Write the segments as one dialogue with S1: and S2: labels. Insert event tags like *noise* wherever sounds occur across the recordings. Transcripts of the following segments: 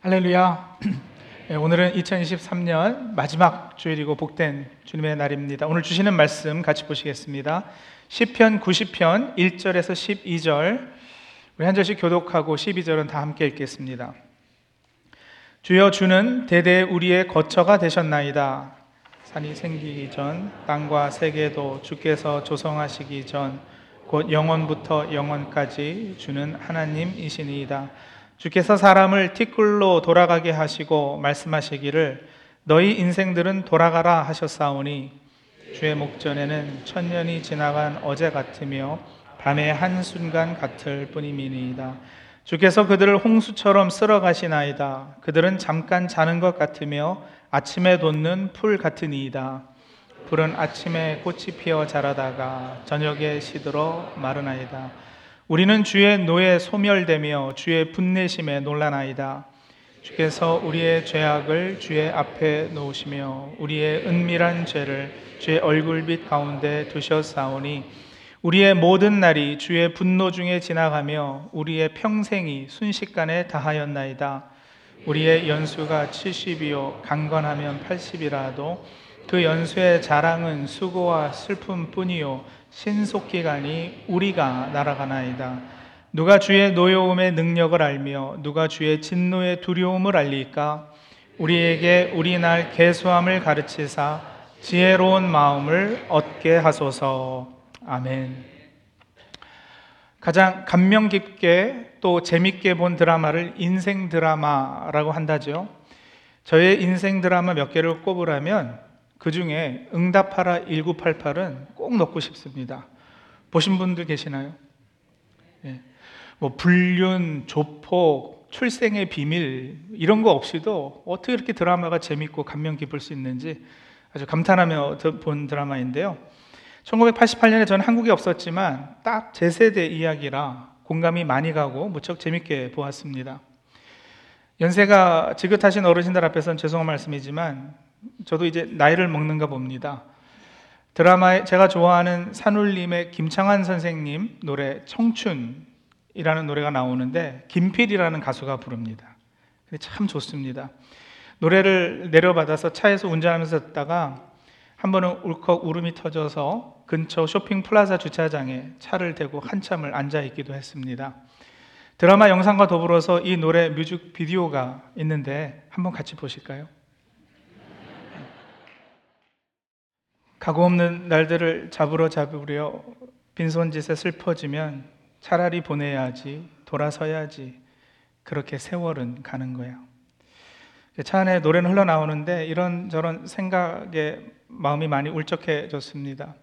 S1: 할렐루야. 네, *clears throat* 오늘은 2023년 마지막 주일이고 복된 주님의 날입니다. 오늘 주시는 말씀 같이 보시겠습니다. 시편 90편 1절에서 12절 우리 한 절씩 교독하고 12절은 다 함께 읽겠습니다. 주여 주는 대대 우리의 거처가 되셨나이다. 산이 생기기 전 땅과 세계도 주께서 조성하시기 전 곧 영원부터 영원까지 주는 하나님이시니이다. 주께서 사람을 티끌로 돌아가게 하시고 말씀하시기를 너희 인생들은 돌아가라 하셨사오니 주의 목전에는 천년이 지나간 어제 같으며 밤의 한순간 같을 뿐이니이다. 주께서 그들을 홍수처럼 쓸어 가시나이다. 그들은 잠깐 자는 것 같으며 아침에 돋는 풀 같으니이다. 풀은 아침에 꽃이 피어 자라다가 저녁에 시들어 마르나이다. 우리는 주의 노에 소멸되며 주의 분내심에 놀라나이다. 주께서 우리의 죄악을 주의 앞에 놓으시며 우리의 은밀한 죄를 주의 얼굴빛 가운데 두셨사오니 우리의 모든 날이 주의 분노 중에 지나가며 우리의 평생이 순식간에 다하였나이다. 우리의 연수가 70이요 강건하면 80이라도 그 연수의 자랑은 수고와 슬픔뿐이요 신속기간이 우리가 날아가나이다. 누가 주의 노여움의 능력을 알며 누가 주의 진노의 두려움을 알리까? 우리에게 우리 날 개수함을 가르치사 지혜로운 마음을 얻게 하소서. 아멘. 가장 감명 깊게 또 재밌게 본 드라마를 인생 드라마라고 한다죠. 저의 인생 드라마 몇 개를 꼽으라면 그 중에 응답하라 1988은 꼭 넣고 싶습니다. 보신 분들 계시나요? 예. 뭐 불륜, 조폭, 출생의 비밀 이런 거 없이도 어떻게 이렇게 드라마가 재밌고 감명 깊을 수 있는지 아주 감탄하며 본 드라마인데요. 1988년에 저는 한국에 없었지만 딱 제 세대 이야기라 공감이 많이 가고 무척 재밌게 보았습니다. 연세가 지긋하신 어르신들 앞에서는 죄송한 말씀이지만 저도 이제 나이를 먹는가 봅니다. 드라마에 제가 좋아하는 산울림의 김창완 선생님 노래 청춘이라는 노래가 나오는데 김필이라는 가수가 부릅니다. 참 좋습니다. 노래를 내려받아서 차에서 운전하면서 듣다가 한 번은 울컥 울음이 터져서 근처 쇼핑 플라자 주차장에 차를 대고 한참을 앉아 있기도 했습니다. 드라마 영상과 더불어서 이 노래 뮤직 비디오가 있는데 한번 같이 보실까요? 각오 없는 날들을 잡으러 잡으려 빈손짓에 슬퍼지면 차라리 보내야지 돌아서야지 그렇게 세월은 가는 거야. 차 안에 노래는 흘러나오는데 이런저런 생각에 마음이 많이 울적해졌습니다.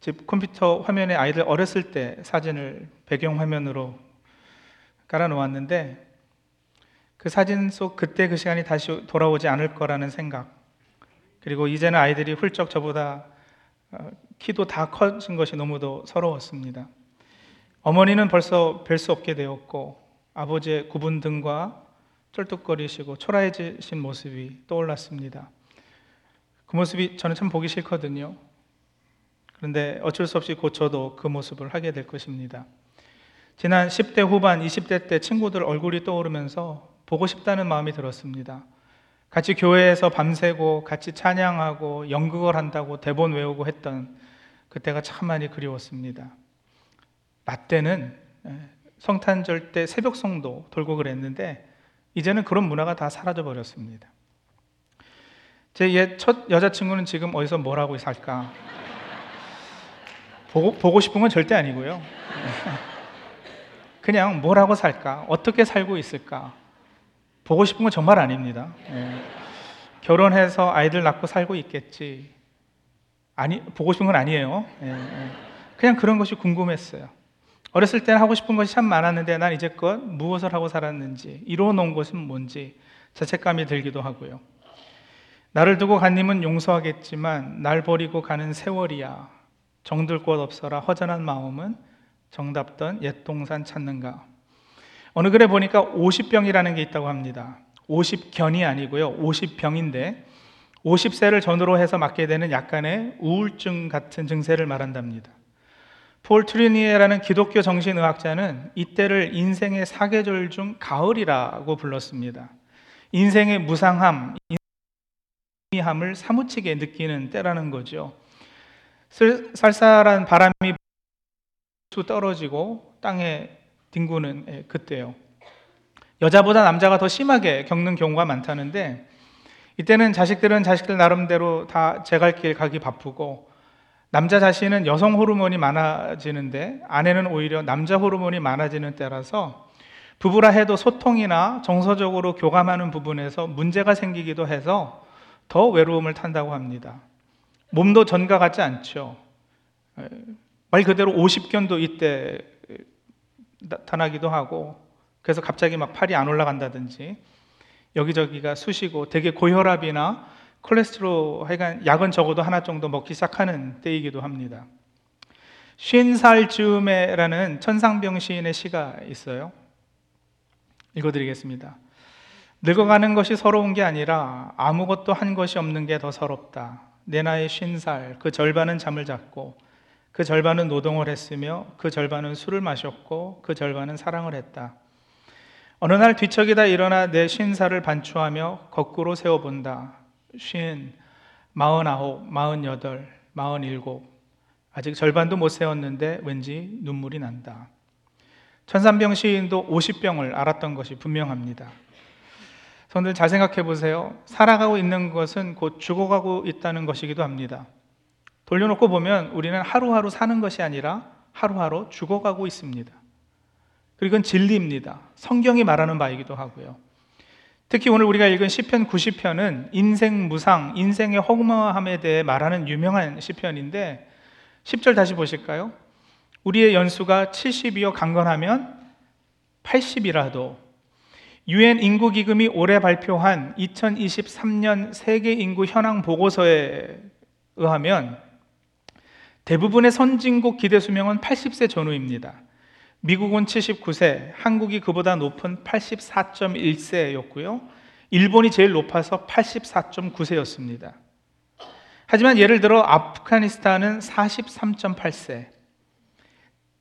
S1: 집 컴퓨터 화면에 아이들 어렸을 때 사진을 배경 화면으로 깔아 놓았는데 그 사진 속 그때 그 시간이 다시 돌아오지 않을 거라는 생각 그리고 이제는 아이들이 훌쩍 저보다 어, 키도 다 커진 것이 너무도 서러웠습니다. 어머니는 벌써 뵐 수 없게 되었고 아버지의 구분 등과 쩔뚝거리시고 초라해지신 모습이 떠올랐습니다. 그 모습이 저는 참 보기 싫거든요. 그런데 어쩔 수 없이 고쳐도 그 모습을 하게 될 것입니다. 지난 10대 후반, 20대 때 친구들 얼굴이 떠오르면서 보고 싶다는 마음이 들었습니다. 같이 교회에서 밤새고 같이 찬양하고 연극을 한다고 대본 외우고 했던 그때가 참 많이 그리웠습니다. 나 때는 예, 성탄절 때 새벽송도 돌고 그랬는데 이제는 그런 문화가 다 사라져 버렸습니다. 제 옛 첫 여자친구는 지금 어디서 뭘 하고 살까? 보고, 보고 싶은 건 절대 아니고요. *laughs* 그냥 뭘 하고 살까? 어떻게 살고 있을까? 보고 싶은 건 정말 아닙니다. 예. 결혼해서 아이들 낳고 살고 있겠지. 아니, 보고 싶은 건 아니에요. 예, 예. 그냥 그런 것이 궁금했어요. 어렸을 때는 하고 싶은 것이 참 많았는데 난 이제껏 무엇을 하고 살았는지, 이루어놓은 것은 뭔지 자책감이 들기도 하고요. 나를 두고 간 님은 용서하겠지만 날 버리고 가는 세월이야. 정들 곳 없어라 허전한 마음은 정답던 옛 동산 찾는가. 어느 글에 보니까 50병이라는 게 있다고 합니다. 50견이 아니고요. 50병인데 50세를 전후로 해서 맞게 되는 약간의 우울증 같은 증세를 말한답니다. 폴 투르니에라는 기독교 정신의학자는 이때를 인생의 사계절 중 가을이라고 불렀습니다. 인생의 무상함, 인함을 사무치게 느끼는 때라는 거죠. 쌀쌀한 바람이 떨어지고 땅에 뒹구는 예, 그때요. 여자보다 남자가 더 심하게 겪는 경우가 많다는데 이때는 자식들은 자식들 나름대로 다 제 갈 길 가기 바쁘고 남자 자신은 여성 호르몬이 많아지는데 아내는 오히려 남자 호르몬이 많아지는 때라서 부부라 해도 소통이나 정서적으로 교감하는 부분에서 문제가 생기기도 해서 더 외로움을 탄다고 합니다. 몸도 전과 같지 않죠. 말 그대로 50견도 이때 나타나기도 하고 그래서 갑자기 막 팔이 안 올라간다든지 여기저기가 쑤시고 되게 고혈압이나 콜레스테롤 하여간 약은 적어도 하나 정도 먹기 시작하는 때이기도 합니다. 쉰살 즈음에라는 천상병 시인의 시가 있어요. 읽어드리겠습니다. 늙어가는 것이 서러운 게 아니라 아무것도 한 것이 없는 게 더 서럽다. 내 나이 쉰 살 그 절반은 잠을 잤고 그 절반은 노동을 했으며 그 절반은 술을 마셨고 그 절반은 사랑을 했다. 어느 날 뒤척이다 일어나 내 쉰살을 반추하며 거꾸로 세워본다. 쉰, 마흔아홉, 마흔여덟, 마흔일곱. 아직 절반도 못 세웠는데 왠지 눈물이 난다. 천산병 시인도 50병을 알았던 것이 분명합니다. 손들 잘 생각해 보세요. 살아가고 있는 것은 곧 죽어가고 있다는 것이기도 합니다. 돌려놓고 보면 우리는 하루하루 사는 것이 아니라 하루하루 죽어가고 있습니다. 그리고 진리입니다. 성경이 말하는 바이기도 하고요. 특히 오늘 우리가 읽은 시편 90편은 인생 무상, 인생의 허무함에 대해 말하는 유명한 시편인데 10절 다시 보실까요? 우리의 연수가 70이어 강건하면 80이라도 유엔 인구 기금이 올해 발표한 2023년 세계 인구 현황 보고서에 의하면 대부분의 선진국 기대 수명은 80세 전후입니다. 미국은 79세, 한국이 그보다 높은 84.1세였고요. 일본이 제일 높아서 84.9세였습니다. 하지만 예를 들어 아프가니스탄은 43.8세,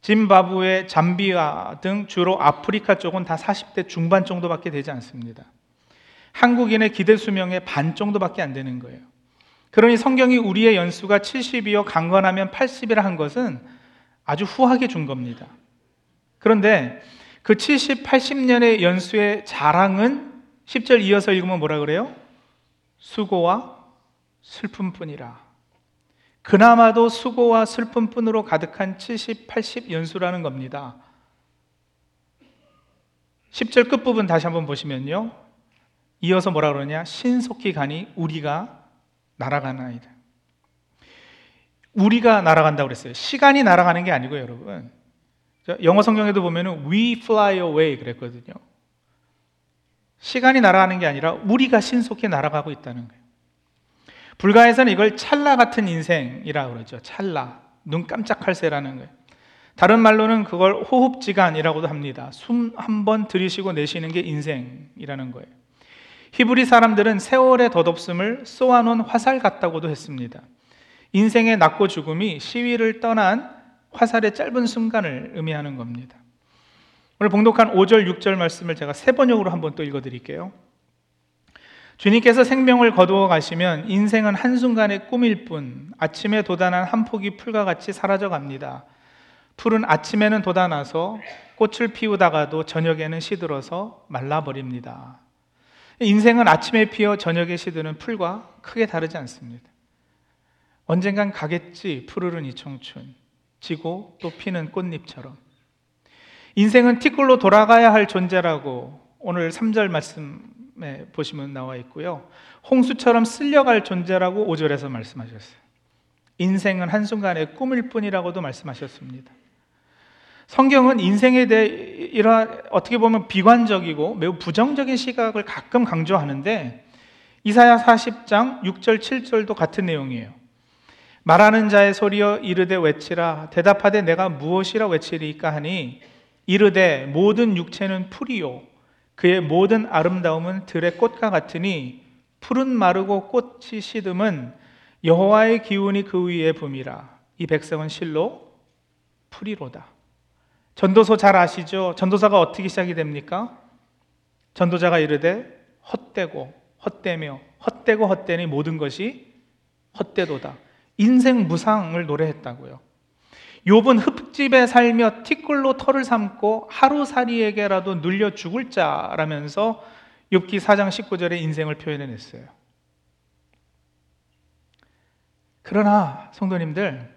S1: 짐바브웨, 잠비아 등 주로 아프리카 쪽은 다 40대 중반 정도밖에 되지 않습니다. 한국인의 기대 수명의 반 정도밖에 안 되는 거예요. 그러니 성경이 우리의 연수가 70이요 강건하면 80이라 한 것은 아주 후하게 준 겁니다. 그런데 그 70, 80년의 연수의 자랑은 10절 이어서 읽으면 뭐라 그래요? 수고와 슬픔뿐이라. 그나마도 수고와 슬픔뿐으로 가득한 70, 80 연수라는 겁니다. 10절 끝부분 다시 한번 보시면요. 이어서 뭐라 그러냐? 신속히 가니 우리가 날아가나이다. 우리가 날아간다고 그랬어요. 시간이 날아가는 게 아니고 여러분. 영어 성경에도 보면은 we fly away 그랬거든요. 시간이 날아가는 게 아니라 우리가 신속히 날아가고 있다는 거예요. 불가에서는 이걸 찰나 같은 인생이라 그러죠. 찰나. 눈 깜짝할 새라는 거예요. 다른 말로는 그걸 호흡지간이라고도 합니다. 숨 한 번 들이쉬고 내쉬는 게 인생이라는 거예요. 히브리 사람들은 세월의 덧없음을 쏘아놓은 화살 같다고도 했습니다. 인생의 낮고 죽음이 시위를 떠난 화살의 짧은 순간을 의미하는 겁니다. 오늘 봉독한 5절, 6절 말씀을 제가 세 번역으로 한번 또 읽어 드릴게요. 주님께서 생명을 거두어 가시면 인생은 한순간의 꿈일 뿐 아침에 돋아난 한 폭이 풀과 같이 사라져 갑니다. 풀은 아침에는 돋아나서 꽃을 피우다가도 저녁에는 시들어서 말라버립니다. 인생은 아침에 피어 저녁에 시드는 풀과 크게 다르지 않습니다. 언젠간 가겠지, 푸르른 이 청춘. 지고 또 피는 꽃잎처럼. 인생은 티끌로 돌아가야 할 존재라고 오늘 3절 말씀에 보시면 나와 있고요. 홍수처럼 쓸려갈 존재라고 5절에서 말씀하셨어요. 인생은 한순간의 꿈일 뿐이라고도 말씀하셨습니다. 성경은 인생에 대해 이러한 어떻게 보면 비관적이고 매우 부정적인 시각을 가끔 강조하는데 이사야 40장 6절 7절도 같은 내용이에요. 말하는 자의 소리여 이르되 외치라 대답하되 내가 무엇이라 외치리까 하니 이르되 모든 육체는 풀이요 그의 모든 아름다움은 들의 꽃과 같으니 풀은 마르고 꽃이 시듬은 여호와의 기운이 그 위에 붐이라 이 백성은 실로 풀이로다. 전도서 잘 아시죠? 전도사가 어떻게 시작이 됩니까? 전도자가 이르되 헛되고 헛되며 헛되고 헛되니 모든 것이 헛되도다. 인생 무상을 노래했다고요. 욥은 흙집에 살며 티끌로 털을 삼고 하루살이에게라도 눌려 죽을 자라면서 욥기 4장 19절에 인생을 표현해냈어요. 그러나 성도님들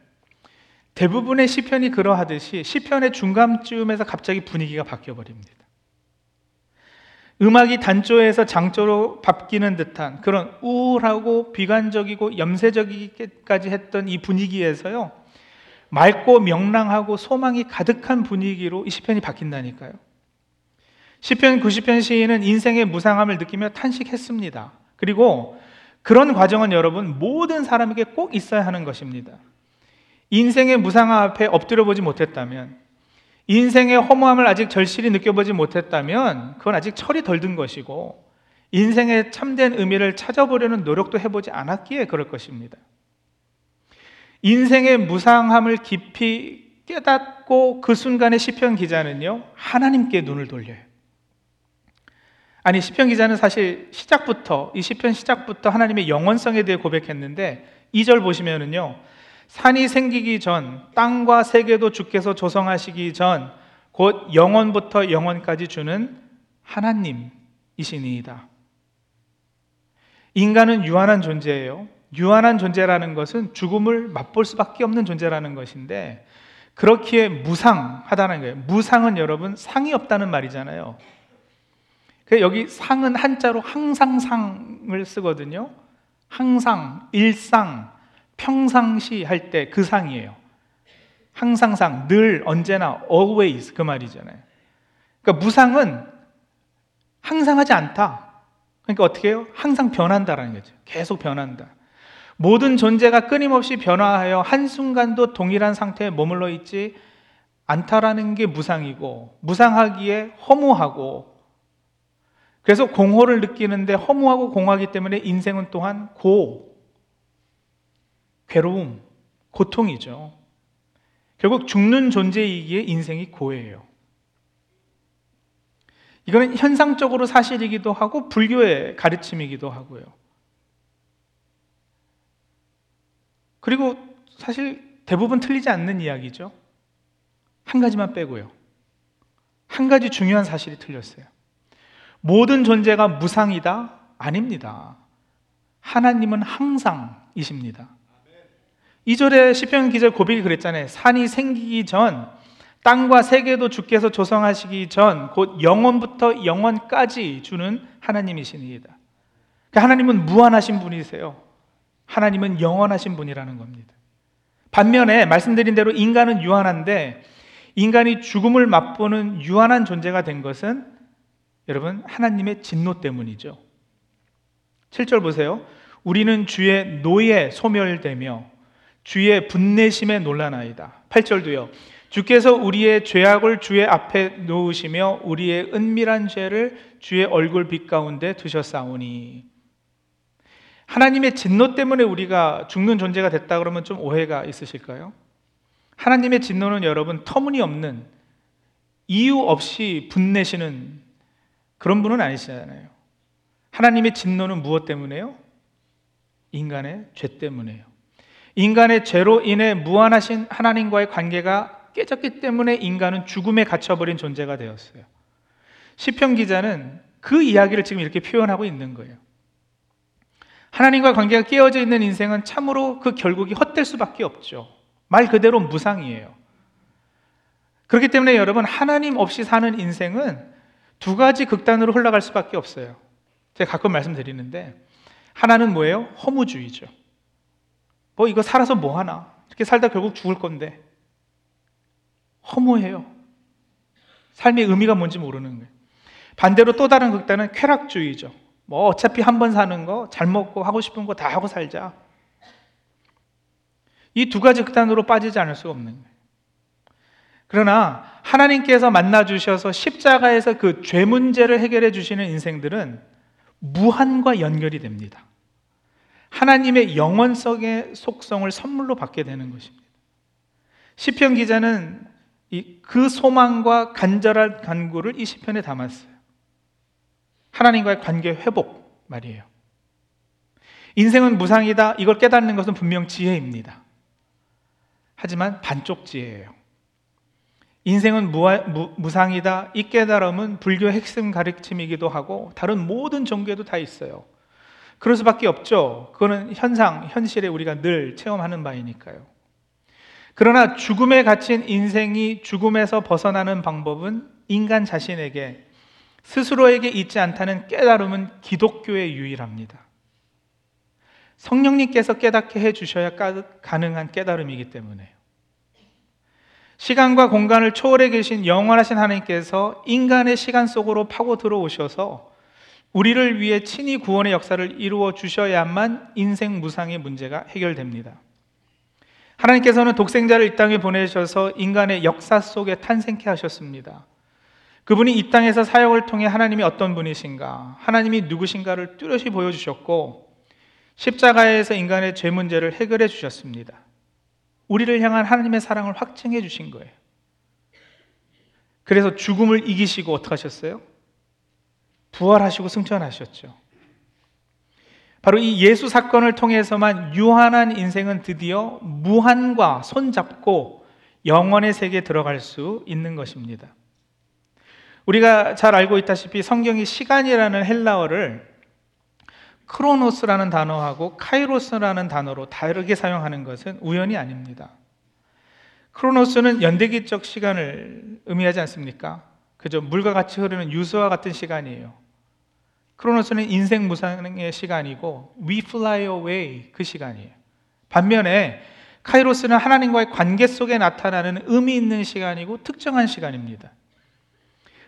S1: 대부분의 시편이 그러하듯이 시편의 중간쯤에서 갑자기 분위기가 바뀌어 버립니다. 음악이 단조에서 장조로 바뀌는 듯한 그런 우울하고 비관적이고 염세적이기까지 했던 이 분위기에서요. 맑고 명랑하고 소망이 가득한 분위기로 이 시편이 바뀐다니까요. 시편 90편 시인은 인생의 무상함을 느끼며 탄식했습니다. 그리고 그런 과정은 여러분 모든 사람에게 꼭 있어야 하는 것입니다. 인생의 무상함 앞에 엎드려 보지 못했다면 인생의 허무함을 아직 절실히 느껴보지 못했다면 그건 아직 철이 덜 든 것이고 인생의 참된 의미를 찾아보려는 노력도 해보지 않았기에 그럴 것입니다. 인생의 무상함을 깊이 깨닫고 그 순간에 시편 기자는요 하나님께 눈을 돌려요. 아니 시편 기자는 사실 시작부터 이 시편 시작부터 하나님의 영원성에 대해 고백했는데 2절 보시면은요 산이 생기기 전 땅과 세계도 주께서 조성하시기 전 곧 영원부터 영원까지 주는 하나님이시니이다. 인간은 유한한 존재예요. 유한한 존재라는 것은 죽음을 맛볼 수밖에 없는 존재라는 것인데 그렇기에 무상하다는 거예요. 무상은 여러분 상이 없다는 말이잖아요. 여기 상은 한자로 항상 상을 쓰거든요. 항상, 일상, 평상시 할 때 그 상이에요. 항상상, 늘, 언제나, always 그 말이잖아요. 그러니까 무상은 항상 하지 않다. 그러니까 어떻게 해요? 항상 변한다라는 거죠. 계속 변한다. 모든 존재가 끊임없이 변화하여 한순간도 동일한 상태에 머물러 있지 않다라는 게 무상이고, 무상하기에 허무하고, 그래서 공허를 느끼는데 허무하고 공허하기 때문에 인생은 또한 고, 괴로움, 고통이죠. 결국 죽는 존재이기에 인생이 고예요. 이거는 현상적으로 사실이기도 하고 불교의 가르침이기도 하고요. 그리고 사실 대부분 틀리지 않는 이야기죠. 한 가지만 빼고요. 한 가지 중요한 사실이 틀렸어요. 모든 존재가 무상이다? 아닙니다. 하나님은 항상이십니다. 2절에 시편 기자 고백이 그랬잖아요. 산이 생기기 전 땅과 세계도 주께서 조성하시기 전 곧 영원부터 영원까지 주는 하나님이시니이다. 그러니까 하나님은 무한하신 분이세요. 하나님은 영원하신 분이라는 겁니다. 반면에 말씀드린 대로 인간은 유한한데 인간이 죽음을 맛보는 유한한 존재가 된 것은 여러분 하나님의 진노 때문이죠. 7절 보세요. 우리는 주의 노예 소멸되며 주의 분내심에 놀라나이다. 8절도요. 주께서 우리의 죄악을 주의 앞에 놓으시며 우리의 은밀한 죄를 주의 얼굴 빛 가운데 두셨사오니. 하나님의 진노 때문에 우리가 죽는 존재가 됐다 그러면 좀 오해가 있으실까요? 하나님의 진노는 여러분 터무니없는 이유 없이 분내시는 그런 분은 아니시잖아요. 하나님의 진노는 무엇 때문에요? 인간의 죄 때문에요. 인간의 죄로 인해 무한하신 하나님과의 관계가 깨졌기 때문에 인간은 죽음에 갇혀버린 존재가 되었어요. 시편 기자는 그 이야기를 지금 이렇게 표현하고 있는 거예요. 하나님과 관계가 깨어져 있는 인생은 참으로 그 결국이 헛될 수밖에 없죠. 말 그대로 무상이에요. 그렇기 때문에 여러분 하나님 없이 사는 인생은 두 가지 극단으로 흘러갈 수밖에 없어요. 제가 가끔 말씀드리는데 하나는 뭐예요? 허무주의죠. 뭐 이거 살아서 뭐 하나? 이렇게 살다 결국 죽을 건데. 허무해요. 삶의 의미가 뭔지 모르는 거예요. 반대로 또 다른 극단은 쾌락주의죠. 뭐 어차피 한 번 사는 거, 잘 먹고 하고 싶은 거 다 하고 살자. 이 두 가지 극단으로 빠지지 않을 수 없는 거예요. 그러나 하나님께서 만나 주셔서 십자가에서 그 죄 문제를 해결해 주시는 인생들은 무한과 연결이 됩니다. 하나님의 영원성의 속성을 선물로 받게 되는 것입니다. 시편 기자는 그 소망과 간절한 간구를 이 시편에 담았어요. 하나님과의 관계 회복 말이에요. 인생은 무상이다. 이걸 깨닫는 것은 분명 지혜입니다. 하지만 반쪽 지혜예요. 인생은 무하, 무, 무상이다. 이 깨달음은 불교 핵심 가르침이기도 하고 다른 모든 종교에도 다 있어요. 그럴 수밖에 없죠. 그거는 현상, 현실에 우리가 늘 체험하는 바이니까요. 그러나 죽음에 갇힌 인생이 죽음에서 벗어나는 방법은 인간 자신에게 스스로에게 있지 않다는 깨달음은 기독교의 유일합니다. 성령님께서 깨닫게 해 주셔야 가능한 깨달음이기 때문에요. 시간과 공간을 초월해 계신 영원하신 하나님께서 인간의 시간 속으로 파고 들어오셔서 우리를 위해 친히 구원의 역사를 이루어 주셔야만 인생 무상의 문제가 해결됩니다. 하나님께서는 독생자를 이 땅에 보내셔서 인간의 역사 속에 탄생케 하셨습니다. 그분이 이 땅에서 사역을 통해 하나님이 어떤 분이신가, 하나님이 누구신가를 뚜렷이 보여주셨고, 십자가에서 인간의 죄 문제를 해결해 주셨습니다. 우리를 향한 하나님의 사랑을 확증해 주신 거예요. 그래서 죽음을 이기시고 어떻게 하셨어요? 부활하시고 승천하셨죠. 바로 이 예수 사건을 통해서만 유한한 인생은 드디어 무한과 손잡고 영원의 세계에 들어갈 수 있는 것입니다. 우리가 잘 알고 있다시피 성경이 시간이라는 헬라어를 크로노스라는 단어하고 카이로스라는 단어로 다르게 사용하는 것은 우연이 아닙니다. 크로노스는 연대기적 시간을 의미하지 않습니까? 그저 물과 같이 흐르는 유수와 같은 시간이에요. 크로노스는 인생 무상의 시간이고 we fly away 그 시간이에요. 반면에 카이로스는 하나님과의 관계 속에 나타나는 의미 있는 시간이고 특정한 시간입니다.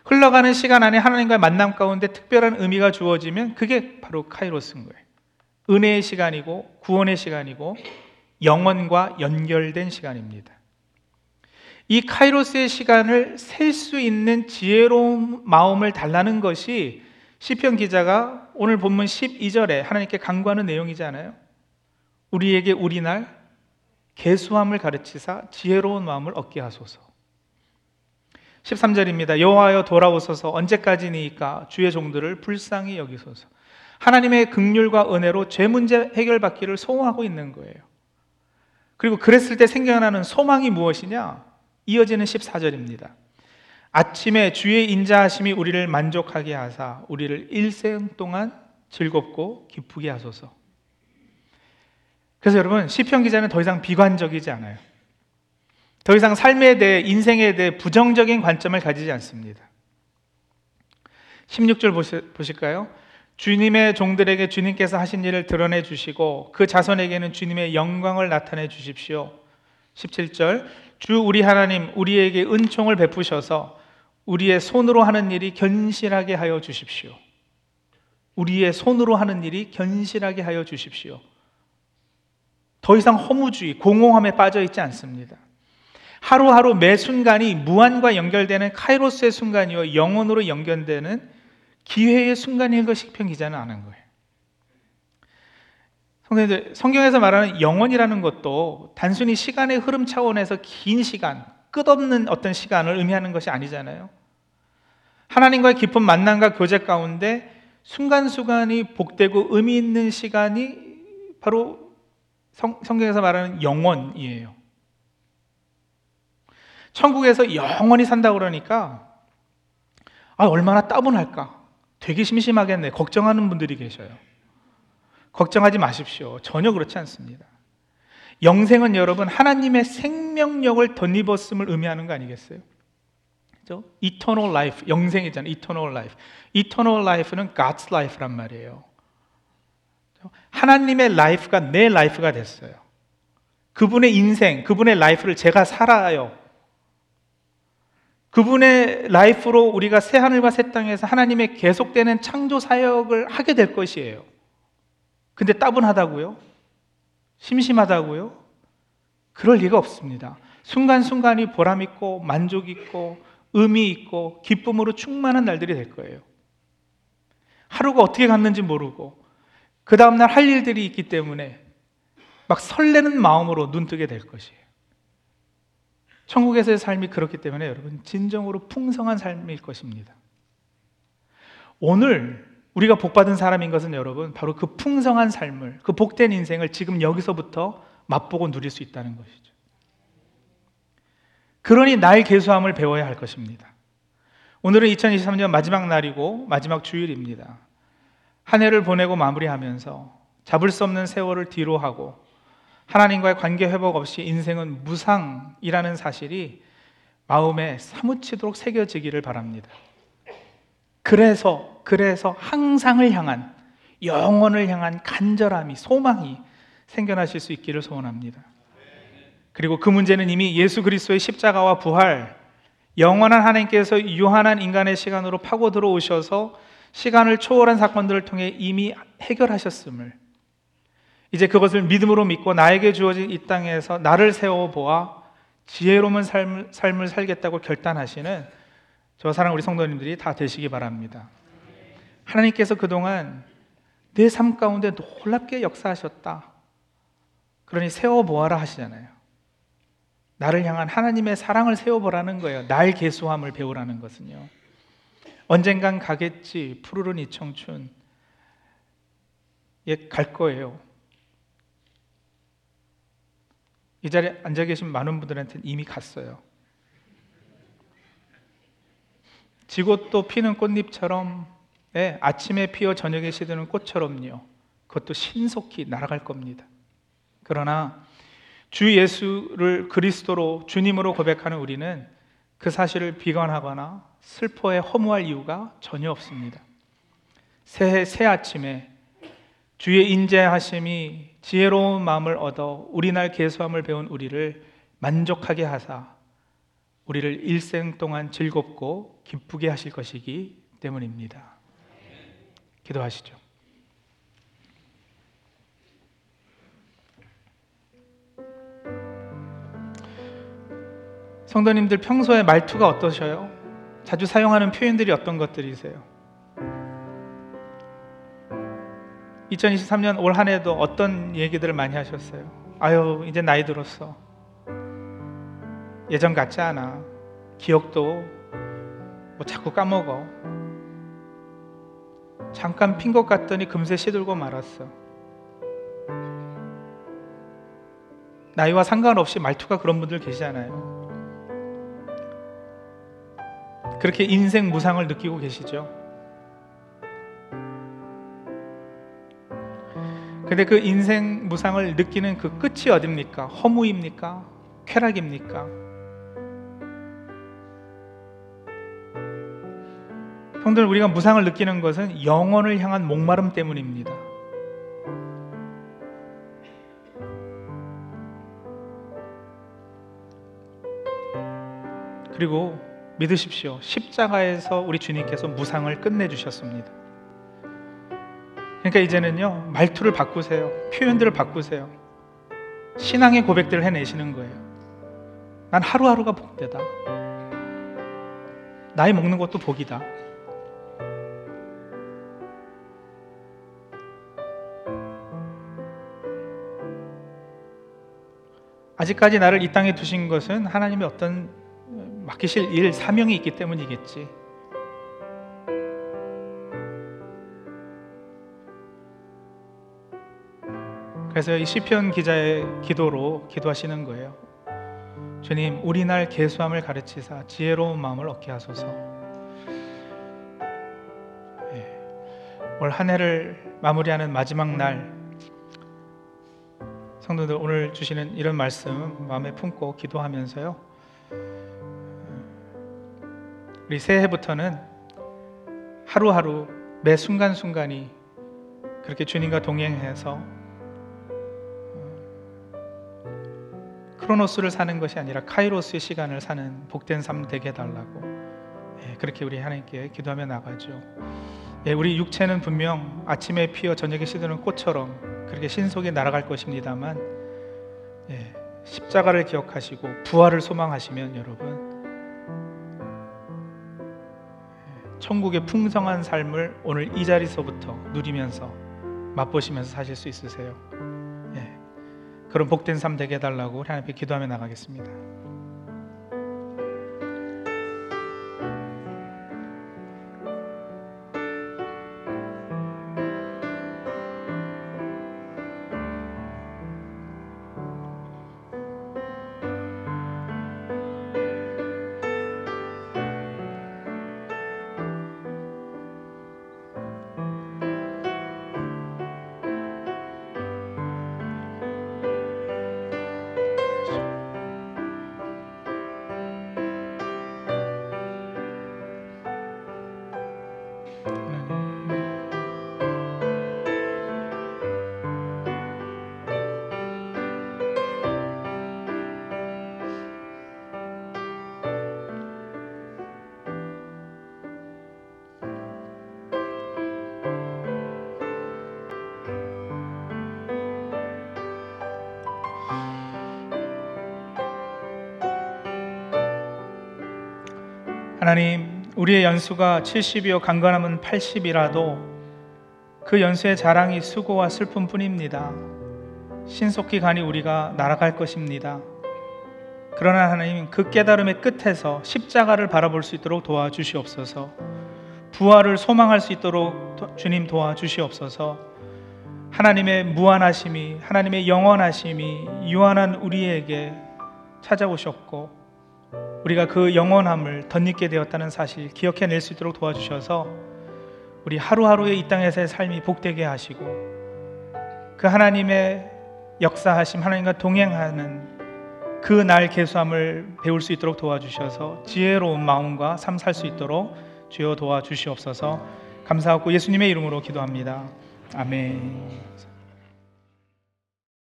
S1: 흘러가는 시간 안에 하나님과의 만남 가운데 특별한 의미가 주어지면 그게 바로 카이로스인 거예요. 은혜의 시간이고 구원의 시간이고 영원과 연결된 시간입니다. 이 카이로스의 시간을 셀 수 있는 지혜로운 마음을 달라는 것이 시편 기자가 오늘 본문 12절에 하나님께 간구하는 내용이잖아요. 우리에게 우리 날 개수함을 가르치사 지혜로운 마음을 얻게 하소서. 13절입니다. 여호와여 돌아오소서 언제까지니까 주의 종들을 불쌍히 여기소서. 하나님의 극률과 은혜로 죄 문제 해결받기를 소원하고 있는 거예요. 그리고 그랬을 때 생겨나는 소망이 무엇이냐? 이어지는 14절입니다. 아침에 주의 인자하심이 우리를 만족하게 하사 우리를 일생 동안 즐겁고 기쁘게 하소서. 그래서 여러분 시편 기자는 더 이상 비관적이지 않아요. 더 이상 삶에 대해 인생에 대해 부정적인 관점을 가지지 않습니다. 16절 보실까요? 주님의 종들에게 주님께서 하신 일을 드러내 주시고 그 자손에게는 주님의 영광을 나타내 주십시오. 17절 주 우리 하나님 우리에게 은총을 베푸셔서 우리의 손으로 하는 일이 견실하게 하여 주십시오. 우리의 손으로 하는 일이 견실하게 하여 주십시오. 더 이상 허무주의, 공허함에 빠져 있지 않습니다. 하루하루 매 순간이 무한과 연결되는 카이로스의 순간이요 영원으로 연결되는 기회의 순간인 것 식평 기자는 아는 거예요. 성경에서 말하는 영원이라는 것도 단순히 시간의 흐름 차원에서 긴 시간, 끝없는 어떤 시간을 의미하는 것이 아니잖아요. 하나님과의 깊은 만남과 교제 가운데 순간순간이 복되고 의미 있는 시간이 바로 성, 경에서 말하는 영원이에요. 천국에서 영원히 산다 그러니까 아, 얼마나 따분할까? 되게 심심하겠네. 걱정하는 분들이 계셔요. 걱정하지 마십시오. 전혀 그렇지 않습니다. 영생은 여러분 하나님의 생명력을 덧입었음을 의미하는 거 아니겠어요? 그죠? Eternal life, 영생이잖아요. Eternal life. Eternal life는 God's life란 말이에요. 하나님의 life가 내 life가 됐어요. 그분의 인생, 그분의 life를 제가 살아요. 그분의 라이프로 우리가 새 하늘과 새 땅에서 하나님의 계속되는 창조 사역을 하게 될 것이에요. 근데 따분하다고요? 심심하다고요? 그럴 리가 없습니다. 순간순간이 보람 있고 만족 있고 의미 있고 기쁨으로 충만한 날들이 될 거예요. 하루가 어떻게 갔는지 모르고 그 다음날 할 일들이 있기 때문에 막 설레는 마음으로 눈뜨게 될 것이에요. 천국에서의 삶이 그렇기 때문에 여러분 진정으로 풍성한 삶일 것입니다. 오늘 우리가 복받은 사람인 것은 여러분 바로 그 풍성한 삶을 그 복된 인생을 지금 여기서부터 맛보고 누릴 수 있다는 것이죠. 그러니 날 계수함을 배워야 할 것입니다. 오늘은 2023년 마지막 날이고 마지막 주일입니다. 한 해를 보내고 마무리하면서 잡을 수 없는 세월을 뒤로 하고 하나님과의 관계 회복 없이 인생은 무상이라는 사실이 마음에 사무치도록 새겨지기를 바랍니다. 그래서 그래서 항상을 향한 영원을 향한 간절함이 소망이 생겨나실 수 있기를 소원합니다. 그리고 그 문제는 이미 예수 그리스도의 십자가와 부활, 영원한 하나님께서 유한한 인간의 시간으로 파고 들어오셔서 시간을 초월한 사건들을 통해 이미 해결하셨음을 이제 그것을 믿음으로 믿고 나에게 주어진 이 땅에서 나를 세워 보아 지혜로운 삶을, 살겠다고 결단하시는 저 사랑 우리 성도님들이 다 되시기 바랍니다. 하나님께서 그동안 내 삶 가운데 놀랍게 역사하셨다. 그러니 세워 보아라 하시잖아요. 나를 향한 하나님의 사랑을 세워 보라는 거예요. 날 계수함을 배우라는 것은요. 언젠간 가겠지. 푸르른 이 청춘. 예, 갈 거예요. 이 자리에 앉아 계신 많은 분들한테는 이미 갔어요. 또 피는 꽃잎처럼 예, 아침에 피어 저녁에 시드는 꽃처럼요. 그것도 신속히 날아갈 겁니다. 그러나 주 예수를 그리스도로 주님으로 고백하는 우리는 그 사실을 비관하거나 슬퍼해 허무할 이유가 전혀 없습니다. 새해 새 아침에 주의 인재하심이 지혜로운 마음을 얻어 우리 날 계수함을 배운 우리를 만족하게 하사 우리를 일생 동안 즐겁고 기쁘게 하실 것이기 때문입니다. 기도하시죠. 성도님들 평소에 말투가 어떠셔요? 자주 사용하는 표현들이 어떤 것들이세요? 2023년 올 한 해도 어떤 얘기들을 많이 하셨어요? 아유, 이제 나이 들었어. 예전 같지 않아. 기억도 뭐 자꾸 까먹어. 잠깐 핀 것 같더니 금세 시들고 말았어. 나이와 상관없이 말투가 그런 분들 계시잖아요. 그렇게 인생 무상을 느끼고 계시죠? 근데 그 인생 무상을 느끼는 그 끝이 어딥니까? 허무입니까? 쾌락입니까? 형들 우리가 무상을 느끼는 것은 영혼을 향한 목마름 때문입니다. 그리고 믿으십시오. 십자가에서 우리 주님께서 무상을 끝내 주셨습니다. 그러니까 이제는요 말투를 바꾸세요. 표현들을 바꾸세요. 신앙의 고백들을 해내시는 거예요. 난 하루하루가 복되다. 나이 먹는 것도 복이다. 아직까지 나를 이 땅에 두신 것은 하나님의 어떤 맡기실 일, 사명이 있기 때문이겠지. 그래서 이 시편 기자의 기도로 기도하시는 거예요. 주님, 우리 날 계수함을 가르치사 지혜로운 마음을 얻게 하소서. 예. 올한 해를 마무리하는 마지막 날 성도들 오늘 주시는 이런 말씀 마음에 품고 기도하면서요. 우리 새해부터는 하루하루 매 순간순간이 그렇게 주님과 동행해서 크로노스를 사는 것이 아니라 카이로스의 시간을 사는 복된 삶 되게 해달라고 예, 그렇게 우리 하나님께 기도하며 나가죠. 예, 우리 육체는 분명 아침에 피어 저녁에 시드는 꽃처럼 그렇게 신속히 날아갈 것입니다만 예, 십자가를 기억하시고 부활을 소망하시면 여러분 예, 천국의 풍성한 삶을 오늘 이 자리서부터 누리면서 맛보시면서 사실 수 있으세요. 그런 복된 삶 되게 해달라고 하나님께 기도하며 나가겠습니다. 하나님, 우리의 연수가 70이요 강건함은 80이라도 그 연수의 자랑이 수고와 슬픔뿐입니다. 신속히 가니 우리가 날아갈 것입니다. 그러나 하나님 그 깨달음의 끝에서 십자가를 바라볼 수 있도록 도와주시옵소서. 부활을 소망할 수 있도록 도- 주님 도와주시옵소서. 하나님의 무한하심이 하나님의 영원하심이 유한한 우리에게 찾아오셨고 우리가 그 영원함을 덧입게 되었다는 사실 기억해낼 수 있도록 도와주셔서 우리 하루하루의 이 땅에서의 삶이 복되게 하시고 그 하나님의 역사하심 하나님과 동행하는 그날 계수함을 배울 수 있도록 도와주셔서 지혜로운 마음과 삶 살 수 있도록 주여 도와주시옵소서 감사하고 예수님의 이름으로 기도합니다. 아멘.